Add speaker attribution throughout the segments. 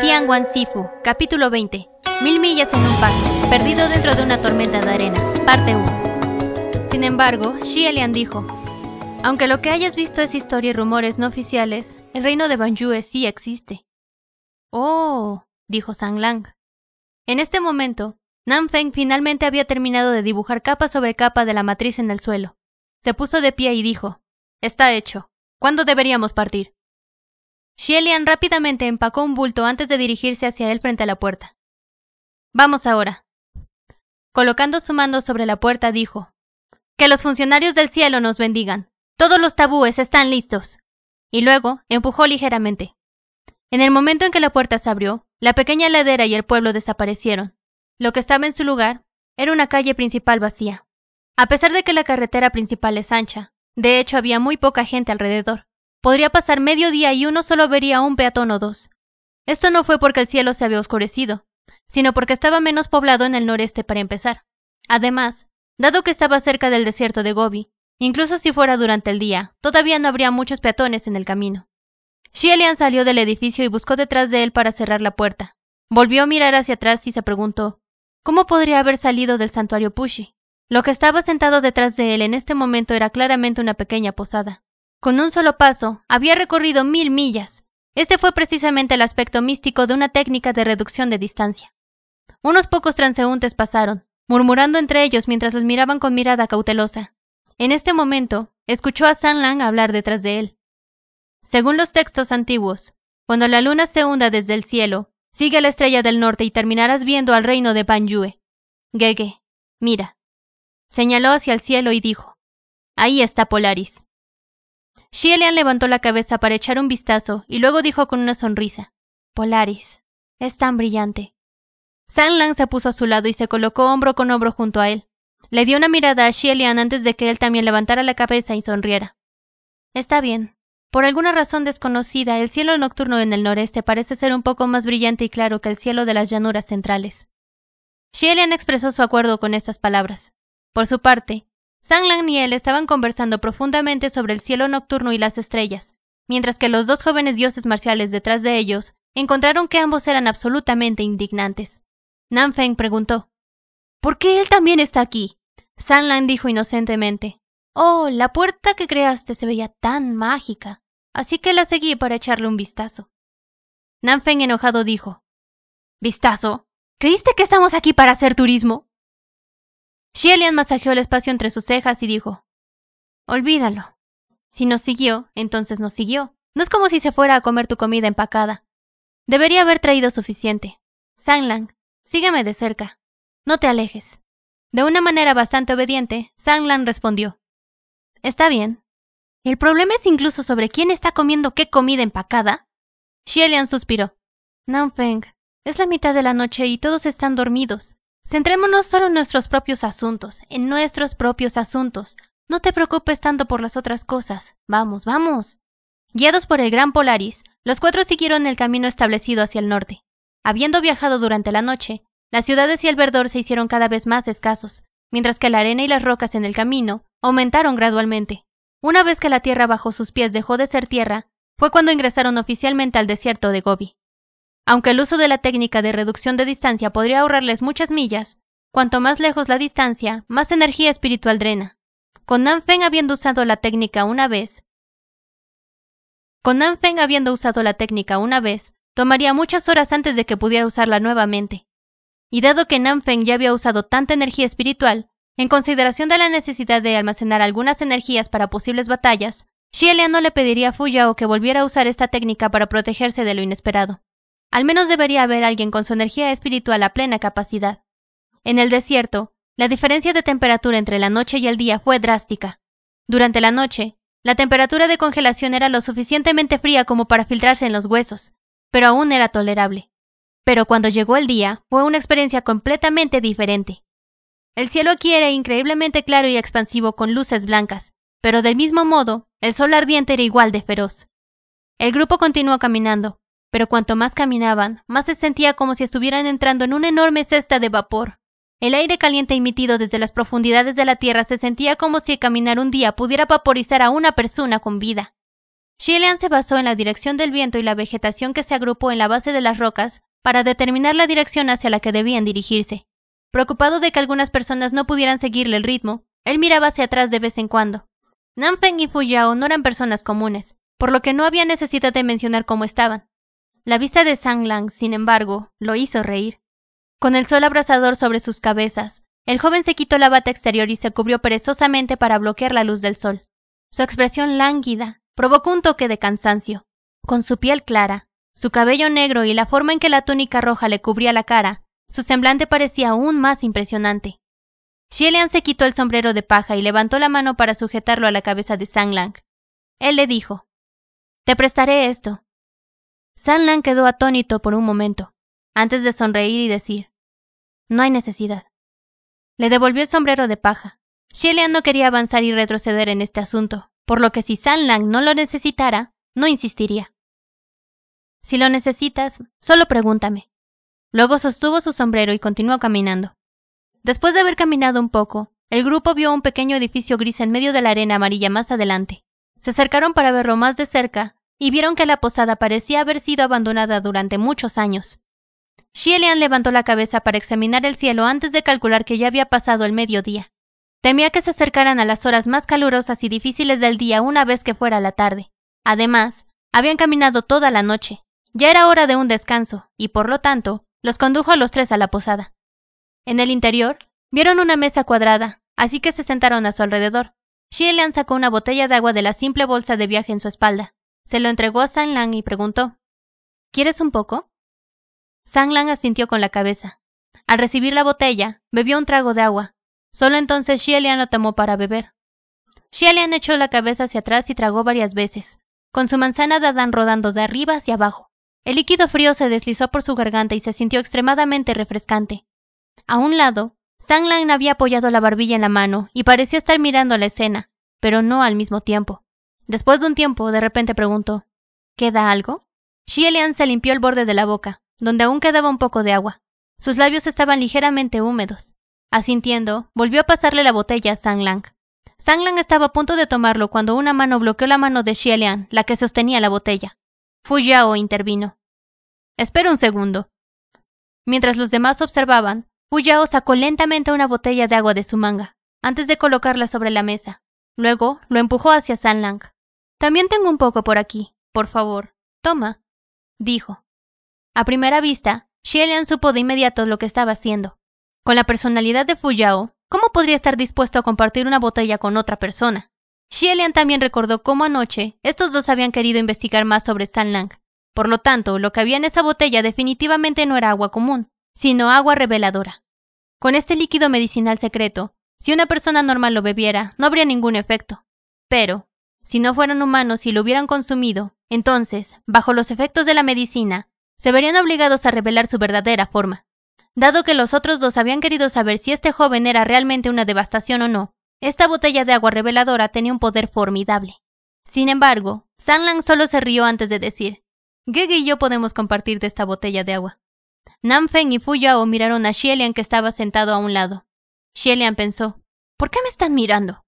Speaker 1: Tianguan Sifu, capítulo 20. Mil millas en un paso, perdido dentro de una tormenta de arena, parte 1. Sin embargo, Xie Lian dijo, aunque lo que hayas visto es historia y rumores no oficiales, el reino de Banjue sí existe. Oh, dijo Sang Lang. En este momento, Nan Feng finalmente había terminado de dibujar capa sobre capa de la matriz en el suelo. Se puso de pie y dijo, Está hecho. ¿Cuándo deberíamos partir? Xielian rápidamente empacó un bulto antes de dirigirse hacia él frente a la puerta. Vamos ahora. Colocando su mano sobre la puerta, dijo, Que los funcionarios del cielo nos bendigan. Todos los tabúes están listos. Y luego empujó ligeramente. En el momento en que la puerta se abrió, la pequeña ladera y el pueblo desaparecieron. Lo que estaba en su lugar era una calle principal vacía. A pesar de que la carretera principal es ancha, de hecho había muy poca gente alrededor. Podría pasar medio día y uno solo vería un peatón o dos. Esto no fue porque el cielo se había oscurecido, sino porque estaba menos poblado en el noreste para empezar. Además, dado que estaba cerca del desierto de Gobi, incluso si fuera durante el día, todavía no habría muchos peatones en el camino. Xielian salió del edificio y buscó detrás de él para cerrar la puerta. Volvió a mirar hacia atrás y se preguntó, ¿cómo podría haber salido del santuario Pushi? Lo que estaba sentado detrás de él en este momento era claramente una pequeña posada. Con un solo paso, había recorrido mil millas. Este fue precisamente el aspecto místico de una técnica de reducción de distancia. Unos pocos transeúntes pasaron, murmurando entre ellos mientras los miraban con mirada cautelosa. En este momento, escuchó a San Lang hablar detrás de él. Según los textos antiguos, cuando la luna se hunda desde el cielo, sigue la estrella del norte y terminarás viendo al reino de Banjue. Gege, mira. Señaló hacia el cielo y dijo, Ahí está Polaris. Xielian levantó la cabeza para echar un vistazo y luego dijo con una sonrisa: Polaris, es tan brillante. San Lang se puso a su lado y se colocó hombro con hombro junto a él. Le dio una mirada a Xielian antes de que él también levantara la cabeza y sonriera. Está bien. Por alguna razón desconocida, el cielo nocturno en el noreste parece ser un poco más brillante y claro que el cielo de las llanuras centrales. Xielian expresó su acuerdo con estas palabras. Por su parte, Lang y él estaban conversando profundamente sobre el cielo nocturno y las estrellas, mientras que los dos jóvenes dioses marciales detrás de ellos encontraron que ambos eran absolutamente indignantes. Feng preguntó, ¿Por qué él también está aquí? Lang dijo inocentemente, Oh, la puerta que creaste se veía tan mágica, así que la seguí para echarle un vistazo. Feng enojado dijo, ¿Vistazo? ¿Creíste que estamos aquí para hacer turismo? Xielian masajeó el espacio entre sus cejas y dijo, Olvídalo. Si nos siguió, entonces nos siguió. No es como si se fuera a comer tu comida empacada. Debería haber traído suficiente. Sanglang, sígueme de cerca. No te alejes. De una manera bastante obediente, Sanglang respondió. Está bien. ¿El problema es incluso sobre quién está comiendo qué comida empacada? Xielian suspiró. Nanfeng, es la mitad de la noche y todos están dormidos. Centrémonos solo en nuestros propios asuntos, en nuestros propios asuntos. No te preocupes tanto por las otras cosas. Vamos, vamos. Guiados por el gran Polaris, los cuatro siguieron el camino establecido hacia el norte. Habiendo viajado durante la noche, las ciudades y el verdor se hicieron cada vez más escasos, mientras que la arena y las rocas en el camino aumentaron gradualmente. Una vez que la tierra bajo sus pies dejó de ser tierra, fue cuando ingresaron oficialmente al desierto de Gobi. Aunque el uso de la técnica de reducción de distancia podría ahorrarles muchas millas, cuanto más lejos la distancia, más energía espiritual drena. Con Nanfeng habiendo usado la técnica una vez, con Nanfeng habiendo usado la técnica una vez, tomaría muchas horas antes de que pudiera usarla nuevamente. Y dado que Nanfeng ya había usado tanta energía espiritual, en consideración de la necesidad de almacenar algunas energías para posibles batallas, Xielian no le pediría a Fuyao que volviera a usar esta técnica para protegerse de lo inesperado. Al menos debería haber alguien con su energía espiritual a plena capacidad. En el desierto, la diferencia de temperatura entre la noche y el día fue drástica. Durante la noche, la temperatura de congelación era lo suficientemente fría como para filtrarse en los huesos, pero aún era tolerable. Pero cuando llegó el día, fue una experiencia completamente diferente. El cielo aquí era increíblemente claro y expansivo con luces blancas, pero del mismo modo, el sol ardiente era igual de feroz. El grupo continuó caminando, pero cuanto más caminaban, más se sentía como si estuvieran entrando en una enorme cesta de vapor. El aire caliente emitido desde las profundidades de la tierra se sentía como si caminar un día pudiera vaporizar a una persona con vida. Lian se basó en la dirección del viento y la vegetación que se agrupó en la base de las rocas para determinar la dirección hacia la que debían dirigirse. Preocupado de que algunas personas no pudieran seguirle el ritmo, él miraba hacia atrás de vez en cuando. Nanfeng y Fuyao no eran personas comunes, por lo que no había necesidad de mencionar cómo estaban. La vista de Sang Lang, sin embargo, lo hizo reír. Con el sol abrasador sobre sus cabezas, el joven se quitó la bata exterior y se cubrió perezosamente para bloquear la luz del sol. Su expresión lánguida provocó un toque de cansancio. Con su piel clara, su cabello negro y la forma en que la túnica roja le cubría la cara, su semblante parecía aún más impresionante. Xielian se quitó el sombrero de paja y levantó la mano para sujetarlo a la cabeza de Sang Lang. Él le dijo, Te prestaré esto. Sang Lang quedó atónito por un momento, antes de sonreír y decir, No hay necesidad. Le devolvió el sombrero de paja. Xielian no quería avanzar y retroceder en este asunto, por lo que si Sang Lang no lo necesitara, no insistiría. Si lo necesitas, solo pregúntame. Luego sostuvo su sombrero y continuó caminando. Después de haber caminado un poco, el grupo vio un pequeño edificio gris en medio de la arena amarilla más adelante. Se acercaron para verlo más de cerca y vieron que la posada parecía haber sido abandonada durante muchos años. Xielian levantó la cabeza para examinar el cielo antes de calcular que ya había pasado el mediodía. Temía que se acercaran a las horas más calurosas y difíciles del día una vez que fuera la tarde. Además, habían caminado toda la noche. Ya era hora de un descanso, y por lo tanto, los condujo a los tres a la posada. En el interior, vieron una mesa cuadrada, así que se sentaron a su alrededor. Xielian sacó una botella de agua de la simple bolsa de viaje en su espalda. Se lo entregó a San Lang y preguntó: ¿Quieres un poco? Sang Lang asintió con la cabeza. Al recibir la botella, bebió un trago de agua. Solo entonces Xielian lo tomó para beber. Xielian echó la cabeza hacia atrás y tragó varias veces, con su manzana de Adán rodando de arriba hacia abajo. El líquido frío se deslizó por su garganta y se sintió extremadamente refrescante. A un lado, Lang había apoyado la barbilla en la mano y parecía estar mirando la escena, pero no al mismo tiempo. Después de un tiempo, de repente preguntó, ¿Queda algo? Xielian se limpió el borde de la boca, donde aún quedaba un poco de agua. Sus labios estaban ligeramente húmedos. Asintiendo, volvió a pasarle la botella a Sang Lang. Sang Lang estaba a punto de tomarlo cuando una mano bloqueó la mano de Xielian, la que sostenía la botella. Fu Yao intervino. Espera un segundo. Mientras los demás observaban, Yao sacó lentamente una botella de agua de su manga, antes de colocarla sobre la mesa. Luego lo empujó hacia San Lang. También tengo un poco por aquí, por favor. Toma, dijo. A primera vista, Xielian supo de inmediato lo que estaba haciendo. Con la personalidad de Fuyao, ¿cómo podría estar dispuesto a compartir una botella con otra persona? Xielian también recordó cómo anoche estos dos habían querido investigar más sobre San Lang. Por lo tanto, lo que había en esa botella definitivamente no era agua común, sino agua reveladora. Con este líquido medicinal secreto, si una persona normal lo bebiera, no habría ningún efecto. Pero, si no fueran humanos y lo hubieran consumido, entonces, bajo los efectos de la medicina, se verían obligados a revelar su verdadera forma. Dado que los otros dos habían querido saber si este joven era realmente una devastación o no, esta botella de agua reveladora tenía un poder formidable. Sin embargo, Lang solo se rió antes de decir, Gege y yo podemos compartir de esta botella de agua. Nanfeng y Fuyao miraron a Xielian que estaba sentado a un lado. Xielian pensó, ¿por qué me están mirando?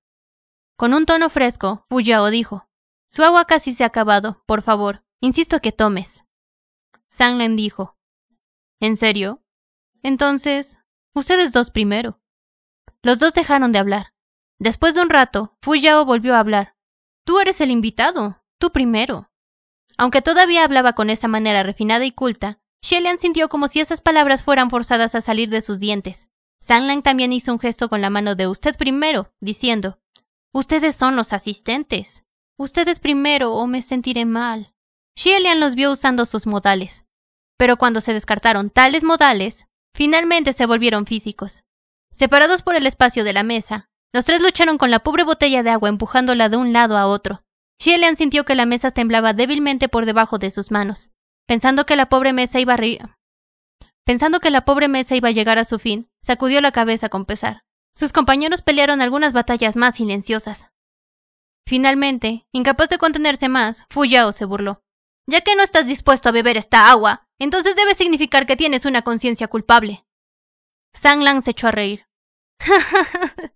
Speaker 1: Con un tono fresco, Fuyao dijo, Su agua casi se ha acabado, por favor, insisto que tomes. Sanglen dijo, ¿En serio? Entonces, ustedes dos primero. Los dos dejaron de hablar. Después de un rato, Fuyao volvió a hablar. Tú eres el invitado, tú primero. Aunque todavía hablaba con esa manera refinada y culta, Shelian sintió como si esas palabras fueran forzadas a salir de sus dientes. Lang también hizo un gesto con la mano de usted primero, diciendo, Ustedes son los asistentes. Ustedes primero o me sentiré mal. Shelian los vio usando sus modales. Pero cuando se descartaron tales modales, finalmente se volvieron físicos. Separados por el espacio de la mesa, los tres lucharon con la pobre botella de agua empujándola de un lado a otro. Shelian sintió que la mesa temblaba débilmente por debajo de sus manos. Pensando que la pobre mesa iba a Pensando que la pobre mesa iba a llegar a su fin, sacudió la cabeza con pesar. Sus compañeros pelearon algunas batallas más silenciosas. Finalmente, incapaz de contenerse más, Fuyao se burló. Ya que no estás dispuesto a beber esta agua, entonces debe significar que tienes una conciencia culpable. Sang Lang se echó a reír.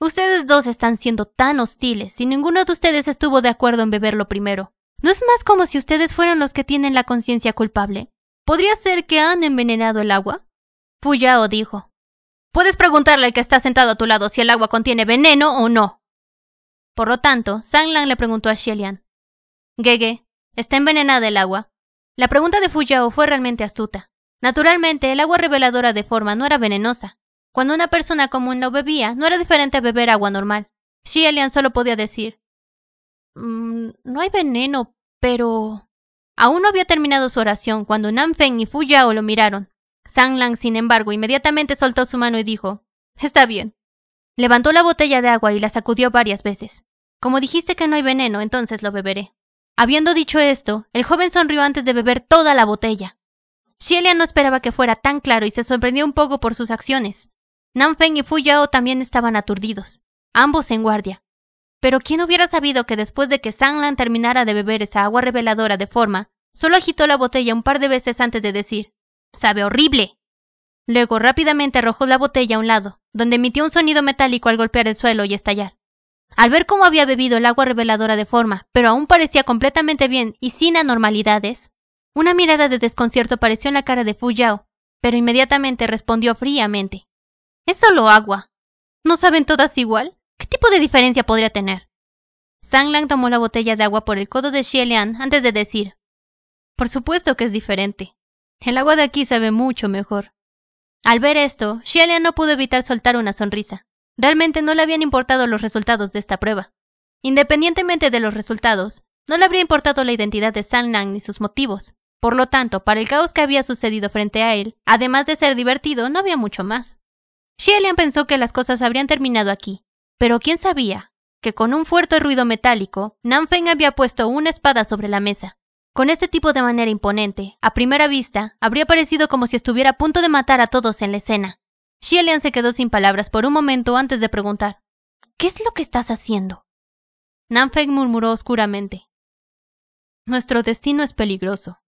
Speaker 1: ustedes dos están siendo tan hostiles y ninguno de ustedes estuvo de acuerdo en beberlo primero. ¿No es más como si ustedes fueran los que tienen la conciencia culpable? ¿Podría ser que han envenenado el agua? Fu Yao dijo. Puedes preguntarle al que está sentado a tu lado si el agua contiene veneno o no. Por lo tanto, Sang Lang le preguntó a Xielian. Gege, ¿está envenenada el agua? La pregunta de Fu Yao fue realmente astuta. Naturalmente, el agua reveladora de forma no era venenosa. Cuando una persona común lo bebía, no era diferente a beber agua normal. Xielian solo podía decir, mm, no hay veneno, pero... Aún no había terminado su oración cuando Nanfeng y Fu Yao lo miraron. Sang sin embargo, inmediatamente soltó su mano y dijo, Está bien. Levantó la botella de agua y la sacudió varias veces. Como dijiste que no hay veneno, entonces lo beberé. Habiendo dicho esto, el joven sonrió antes de beber toda la botella. Xielian no esperaba que fuera tan claro y se sorprendió un poco por sus acciones. Nanfeng y Fu Yao también estaban aturdidos, ambos en guardia. Pero ¿quién hubiera sabido que después de que Lang terminara de beber esa agua reveladora de forma, solo agitó la botella un par de veces antes de decir, Sabe horrible. Luego rápidamente arrojó la botella a un lado, donde emitió un sonido metálico al golpear el suelo y estallar. Al ver cómo había bebido el agua reveladora de forma, pero aún parecía completamente bien y sin anormalidades, una mirada de desconcierto apareció en la cara de Fu Yao, pero inmediatamente respondió fríamente. Es solo agua. ¿No saben todas igual? ¿Qué tipo de diferencia podría tener? Sang Lang tomó la botella de agua por el codo de Lian antes de decir: Por supuesto que es diferente. El agua de aquí sabe mucho mejor. Al ver esto, Lian no pudo evitar soltar una sonrisa. Realmente no le habían importado los resultados de esta prueba. Independientemente de los resultados, no le habría importado la identidad de Sang Lang ni sus motivos. Por lo tanto, para el caos que había sucedido frente a él, además de ser divertido, no había mucho más. Lian pensó que las cosas habrían terminado aquí, pero quién sabía que con un fuerte ruido metálico, Nanfeng había puesto una espada sobre la mesa. Con este tipo de manera imponente, a primera vista, habría parecido como si estuviera a punto de matar a todos en la escena. Xielian se quedó sin palabras por un momento antes de preguntar, ¿Qué es lo que estás haciendo? Nanfeng murmuró oscuramente. Nuestro destino es peligroso.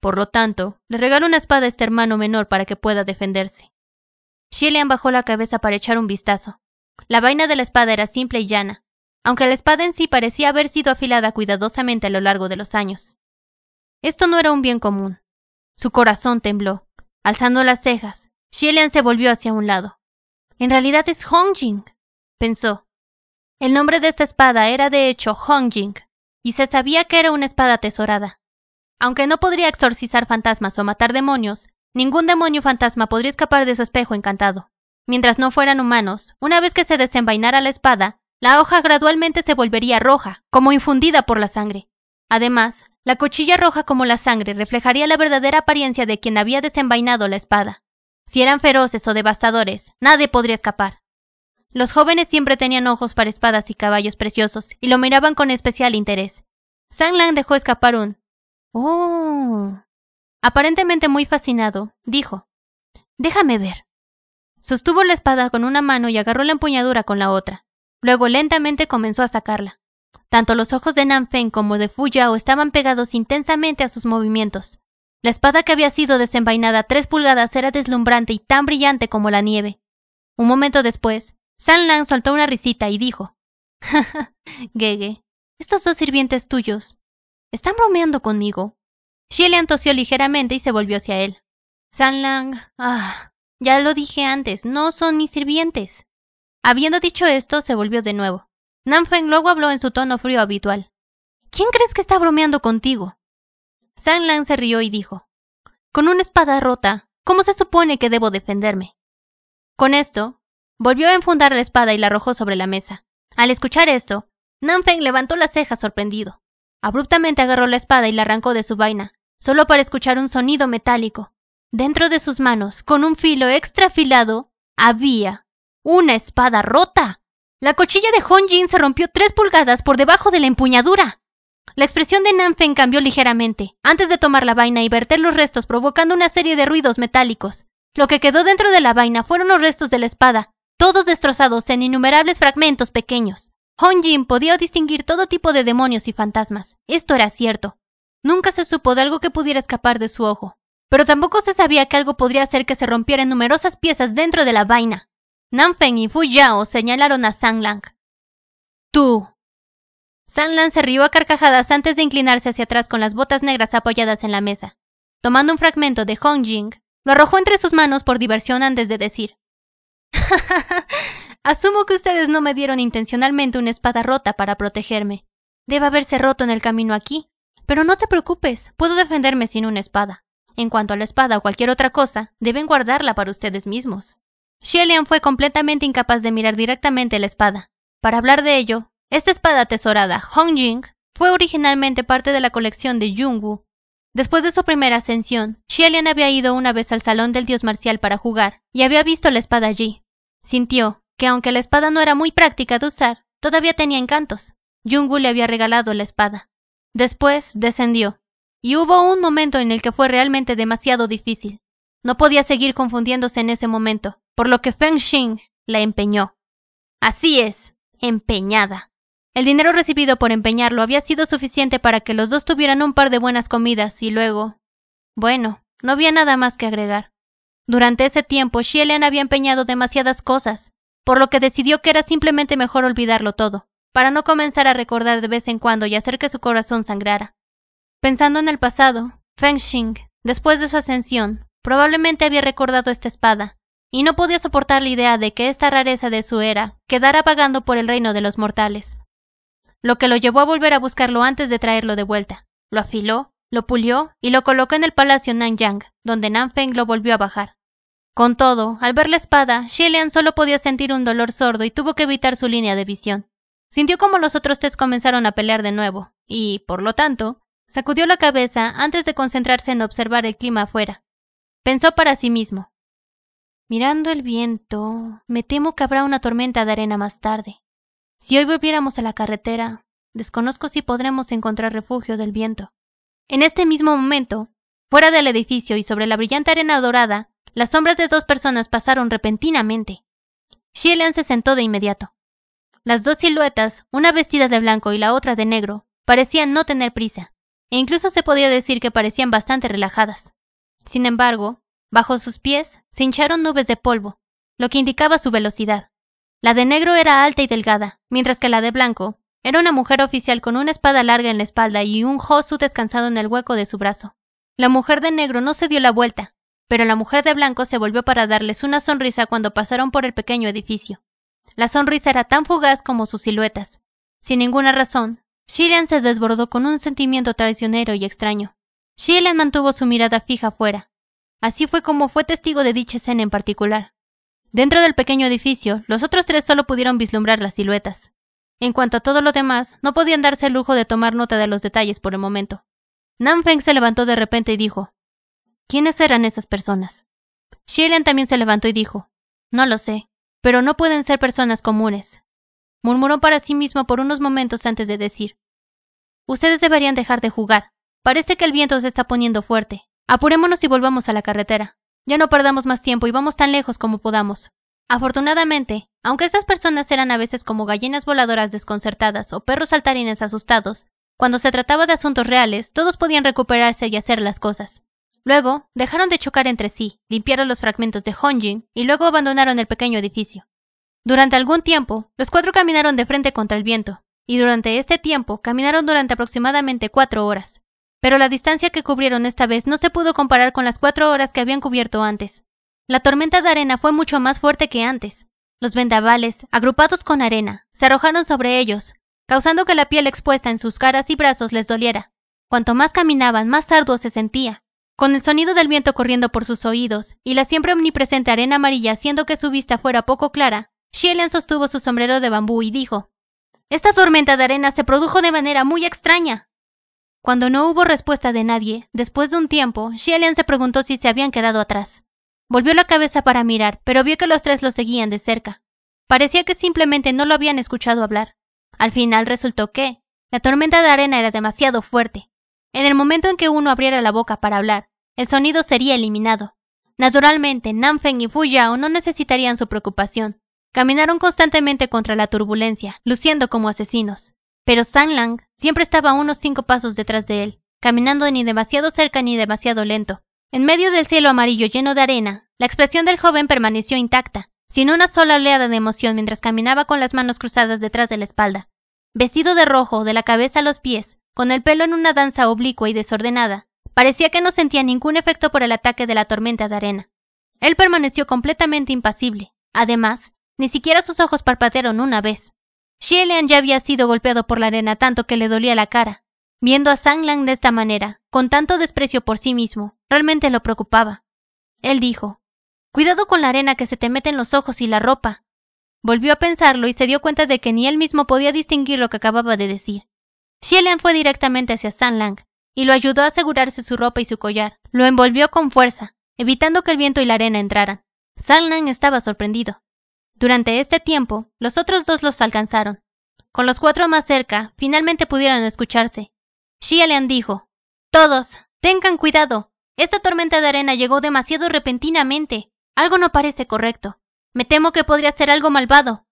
Speaker 1: Por lo tanto, le regalo una espada a este hermano menor para que pueda defenderse. Xielian bajó la cabeza para echar un vistazo. La vaina de la espada era simple y llana, aunque la espada en sí parecía haber sido afilada cuidadosamente a lo largo de los años. Esto no era un bien común. Su corazón tembló. Alzando las cejas, Xielian se volvió hacia un lado. En realidad es Hongjing, pensó. El nombre de esta espada era de hecho Hongjing, y se sabía que era una espada atesorada. Aunque no podría exorcizar fantasmas o matar demonios, ningún demonio fantasma podría escapar de su espejo encantado. Mientras no fueran humanos, una vez que se desenvainara la espada, la hoja gradualmente se volvería roja, como infundida por la sangre. Además, la cuchilla roja como la sangre reflejaría la verdadera apariencia de quien había desenvainado la espada. Si eran feroces o devastadores, nadie podría escapar. Los jóvenes siempre tenían ojos para espadas y caballos preciosos y lo miraban con especial interés. Sang Lang dejó escapar un Oh. Aparentemente muy fascinado, dijo Déjame ver. Sostuvo la espada con una mano y agarró la empuñadura con la otra. Luego lentamente comenzó a sacarla. Tanto los ojos de Nanfeng como de Fu Yao estaban pegados intensamente a sus movimientos. La espada que había sido desenvainada tres pulgadas era deslumbrante y tan brillante como la nieve. Un momento después, San Lang soltó una risita y dijo: Gege, estos dos sirvientes tuyos, ¿están bromeando conmigo? Xilian tosió ligeramente y se volvió hacia él. San Lang, ah, ya lo dije antes, no son mis sirvientes. Habiendo dicho esto, se volvió de nuevo. Nanfeng luego habló en su tono frío habitual. ¿Quién crees que está bromeando contigo? San Lang se rió y dijo, Con una espada rota, ¿cómo se supone que debo defenderme? Con esto, volvió a enfundar la espada y la arrojó sobre la mesa. Al escuchar esto, Nanfeng levantó las cejas sorprendido. Abruptamente agarró la espada y la arrancó de su vaina, solo para escuchar un sonido metálico. Dentro de sus manos, con un filo extra afilado, había una espada rota. La cuchilla de Jin se rompió tres pulgadas por debajo de la empuñadura. La expresión de Nanfen cambió ligeramente, antes de tomar la vaina y verter los restos provocando una serie de ruidos metálicos. Lo que quedó dentro de la vaina fueron los restos de la espada, todos destrozados en innumerables fragmentos pequeños. Jin podía distinguir todo tipo de demonios y fantasmas. Esto era cierto. Nunca se supo de algo que pudiera escapar de su ojo. Pero tampoco se sabía que algo podría hacer que se rompieran numerosas piezas dentro de la vaina. Nanfeng y Fu Yao señalaron a Sang Lang. Tú. Sanlan se rió a carcajadas antes de inclinarse hacia atrás con las botas negras apoyadas en la mesa. Tomando un fragmento de Hong Jing, lo arrojó entre sus manos por diversión antes de decir: Asumo que ustedes no me dieron intencionalmente una espada rota para protegerme. Debe haberse roto en el camino aquí. Pero no te preocupes, puedo defenderme sin una espada. En cuanto a la espada o cualquier otra cosa, deben guardarla para ustedes mismos. Shelian fue completamente incapaz de mirar directamente la espada. Para hablar de ello, esta espada atesorada, Hongjing, fue originalmente parte de la colección de Jungwoo. Después de su primera ascensión, Shelian había ido una vez al salón del dios marcial para jugar y había visto la espada allí. Sintió que aunque la espada no era muy práctica de usar, todavía tenía encantos. Jungwoo le había regalado la espada. Después descendió, y hubo un momento en el que fue realmente demasiado difícil. No podía seguir confundiéndose en ese momento, por lo que Feng Xing la empeñó. Así es, empeñada. El dinero recibido por empeñarlo había sido suficiente para que los dos tuvieran un par de buenas comidas y luego... Bueno, no había nada más que agregar. Durante ese tiempo, Xielian había empeñado demasiadas cosas, por lo que decidió que era simplemente mejor olvidarlo todo, para no comenzar a recordar de vez en cuando y hacer que su corazón sangrara. Pensando en el pasado, Feng Xing, después de su ascensión, probablemente había recordado esta espada, y no podía soportar la idea de que esta rareza de su era quedara vagando por el reino de los mortales. Lo que lo llevó a volver a buscarlo antes de traerlo de vuelta. Lo afiló, lo pulió y lo colocó en el palacio Nanyang, donde Nanfeng lo volvió a bajar. Con todo, al ver la espada, Shilian solo podía sentir un dolor sordo y tuvo que evitar su línea de visión. Sintió como los otros tres comenzaron a pelear de nuevo, y, por lo tanto, Sacudió la cabeza antes de concentrarse en observar el clima afuera. Pensó para sí mismo. Mirando el viento, me temo que habrá una tormenta de arena más tarde. Si hoy volviéramos a la carretera, desconozco si podremos encontrar refugio del viento. En este mismo momento, fuera del edificio y sobre la brillante arena dorada, las sombras de dos personas pasaron repentinamente. Shilian se sentó de inmediato. Las dos siluetas, una vestida de blanco y la otra de negro, parecían no tener prisa e incluso se podía decir que parecían bastante relajadas. Sin embargo, bajo sus pies se hincharon nubes de polvo, lo que indicaba su velocidad. La de negro era alta y delgada, mientras que la de blanco era una mujer oficial con una espada larga en la espalda y un Josu descansado en el hueco de su brazo. La mujer de negro no se dio la vuelta, pero la mujer de blanco se volvió para darles una sonrisa cuando pasaron por el pequeño edificio. La sonrisa era tan fugaz como sus siluetas. Sin ninguna razón, Shilian se desbordó con un sentimiento traicionero y extraño. Shilian mantuvo su mirada fija afuera. Así fue como fue testigo de dicha escena en particular. Dentro del pequeño edificio, los otros tres solo pudieron vislumbrar las siluetas. En cuanto a todo lo demás, no podían darse el lujo de tomar nota de los detalles por el momento. Nanfeng se levantó de repente y dijo, ¿Quiénes eran esas personas? Shilian también se levantó y dijo, No lo sé, pero no pueden ser personas comunes murmuró para sí mismo por unos momentos antes de decir, Ustedes deberían dejar de jugar. Parece que el viento se está poniendo fuerte. Apurémonos y volvamos a la carretera. Ya no perdamos más tiempo y vamos tan lejos como podamos. Afortunadamente, aunque estas personas eran a veces como gallinas voladoras desconcertadas o perros saltarines asustados, cuando se trataba de asuntos reales, todos podían recuperarse y hacer las cosas. Luego, dejaron de chocar entre sí, limpiaron los fragmentos de Honjin y luego abandonaron el pequeño edificio. Durante algún tiempo, los cuatro caminaron de frente contra el viento, y durante este tiempo caminaron durante aproximadamente cuatro horas. Pero la distancia que cubrieron esta vez no se pudo comparar con las cuatro horas que habían cubierto antes. La tormenta de arena fue mucho más fuerte que antes. Los vendavales, agrupados con arena, se arrojaron sobre ellos, causando que la piel expuesta en sus caras y brazos les doliera. Cuanto más caminaban, más arduo se sentía. Con el sonido del viento corriendo por sus oídos y la siempre omnipresente arena amarilla haciendo que su vista fuera poco clara, Shelian sostuvo su sombrero de bambú y dijo, Esta tormenta de arena se produjo de manera muy extraña. Cuando no hubo respuesta de nadie, después de un tiempo, Shelian se preguntó si se habían quedado atrás. Volvió la cabeza para mirar, pero vio que los tres lo seguían de cerca. Parecía que simplemente no lo habían escuchado hablar. Al final resultó que la tormenta de arena era demasiado fuerte. En el momento en que uno abriera la boca para hablar, el sonido sería eliminado. Naturalmente, Nanfeng y Fuyao no necesitarían su preocupación. Caminaron constantemente contra la turbulencia, luciendo como asesinos. Pero San Lang siempre estaba unos cinco pasos detrás de él, caminando ni demasiado cerca ni demasiado lento. En medio del cielo amarillo lleno de arena, la expresión del joven permaneció intacta, sin una sola oleada de emoción mientras caminaba con las manos cruzadas detrás de la espalda. vestido de rojo de la cabeza a los pies, con el pelo en una danza oblicua y desordenada. Parecía que no sentía ningún efecto por el ataque de la tormenta de arena. Él permaneció completamente impasible. Además, ni siquiera sus ojos parpadearon una vez. Xielian ya había sido golpeado por la arena tanto que le dolía la cara. Viendo a Lang de esta manera, con tanto desprecio por sí mismo, realmente lo preocupaba. Él dijo, Cuidado con la arena que se te mete en los ojos y la ropa. Volvió a pensarlo y se dio cuenta de que ni él mismo podía distinguir lo que acababa de decir. Xielian fue directamente hacia Lang y lo ayudó a asegurarse su ropa y su collar. Lo envolvió con fuerza, evitando que el viento y la arena entraran. Lang estaba sorprendido. Durante este tiempo, los otros dos los alcanzaron. Con los cuatro más cerca, finalmente pudieron escucharse. Xielian dijo, Todos, tengan cuidado. Esta tormenta de arena llegó demasiado repentinamente. Algo no parece correcto. Me temo que podría ser algo malvado.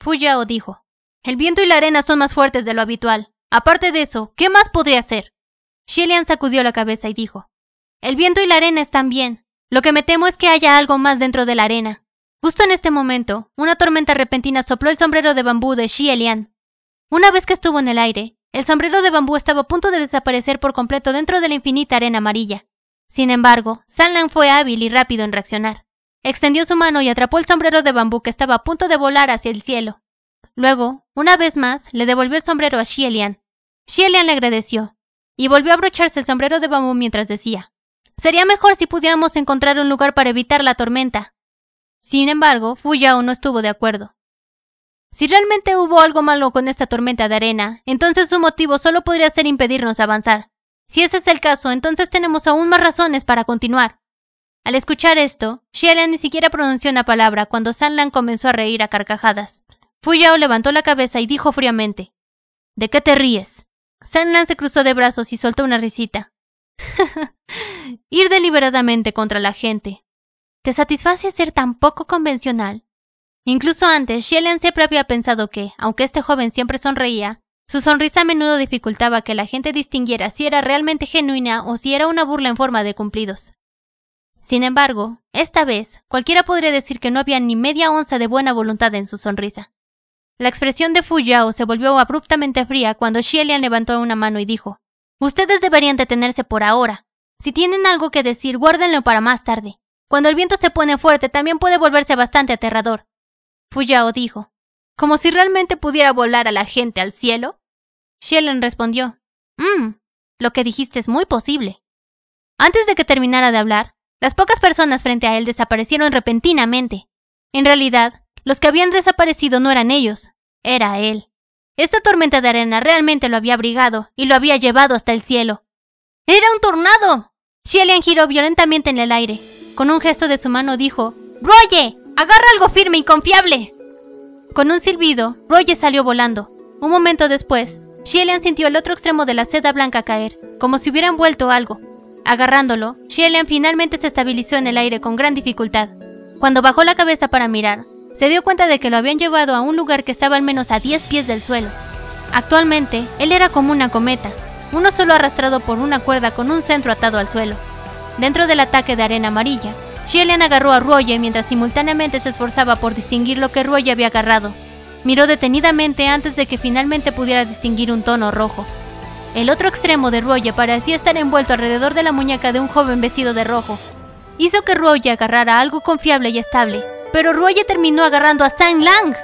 Speaker 1: Fu Yao dijo. El viento y la arena son más fuertes de lo habitual. Aparte de eso, ¿qué más podría ser? Shilian sacudió la cabeza y dijo. El viento y la arena están bien. Lo que me temo es que haya algo más dentro de la arena. Justo en este momento, una tormenta repentina sopló el sombrero de bambú de Xielian. Una vez que estuvo en el aire, el sombrero de bambú estaba a punto de desaparecer por completo dentro de la infinita arena amarilla. Sin embargo, Sanlan fue hábil y rápido en reaccionar. Extendió su mano y atrapó el sombrero de bambú que estaba a punto de volar hacia el cielo. Luego, una vez más, le devolvió el sombrero a Xielian. Xielian le agradeció, y volvió a abrocharse el sombrero de bambú mientras decía, Sería mejor si pudiéramos encontrar un lugar para evitar la tormenta. Sin embargo, Fu Yao no estuvo de acuerdo. Si realmente hubo algo malo con esta tormenta de arena, entonces su motivo solo podría ser impedirnos avanzar. Si ese es el caso, entonces tenemos aún más razones para continuar. Al escuchar esto, Xielian ni siquiera pronunció una palabra cuando Sanlan comenzó a reír a carcajadas. Fuyao levantó la cabeza y dijo fríamente: ¿De qué te ríes? Sanlan se cruzó de brazos y soltó una risita. Ir deliberadamente contra la gente. ¿Te satisface ser tan poco convencional? Incluso antes, Xielian siempre había pensado que, aunque este joven siempre sonreía, su sonrisa a menudo dificultaba que la gente distinguiera si era realmente genuina o si era una burla en forma de cumplidos. Sin embargo, esta vez, cualquiera podría decir que no había ni media onza de buena voluntad en su sonrisa. La expresión de Fu Yao se volvió abruptamente fría cuando Xielian levantó una mano y dijo, Ustedes deberían detenerse por ahora. Si tienen algo que decir, guárdenlo para más tarde. Cuando el viento se pone fuerte, también puede volverse bastante aterrador. Fu Yao dijo, ¿como si realmente pudiera volar a la gente al cielo? Xielian respondió, Mmm, lo que dijiste es muy posible. Antes de que terminara de hablar, las pocas personas frente a él desaparecieron repentinamente. En realidad, los que habían desaparecido no eran ellos, era él. Esta tormenta de arena realmente lo había abrigado y lo había llevado hasta el cielo. ¡Era un tornado! Shelian giró violentamente en el aire. Con un gesto de su mano dijo, ¡Roye! ¡Agarra algo firme y confiable! Con un silbido, Roye salió volando. Un momento después, Shelian sintió el otro extremo de la seda blanca caer, como si hubiera envuelto algo. Agarrándolo, Shelian finalmente se estabilizó en el aire con gran dificultad. Cuando bajó la cabeza para mirar, se dio cuenta de que lo habían llevado a un lugar que estaba al menos a 10 pies del suelo. Actualmente, él era como una cometa, uno solo arrastrado por una cuerda con un centro atado al suelo. Dentro del ataque de arena amarilla, Shelian agarró a Roye mientras simultáneamente se esforzaba por distinguir lo que Roye había agarrado. Miró detenidamente antes de que finalmente pudiera distinguir un tono rojo. El otro extremo de Roye parecía estar envuelto alrededor de la muñeca de un joven vestido de rojo. Hizo que Roye agarrara algo confiable y estable, pero Roye terminó agarrando a Sang Lang.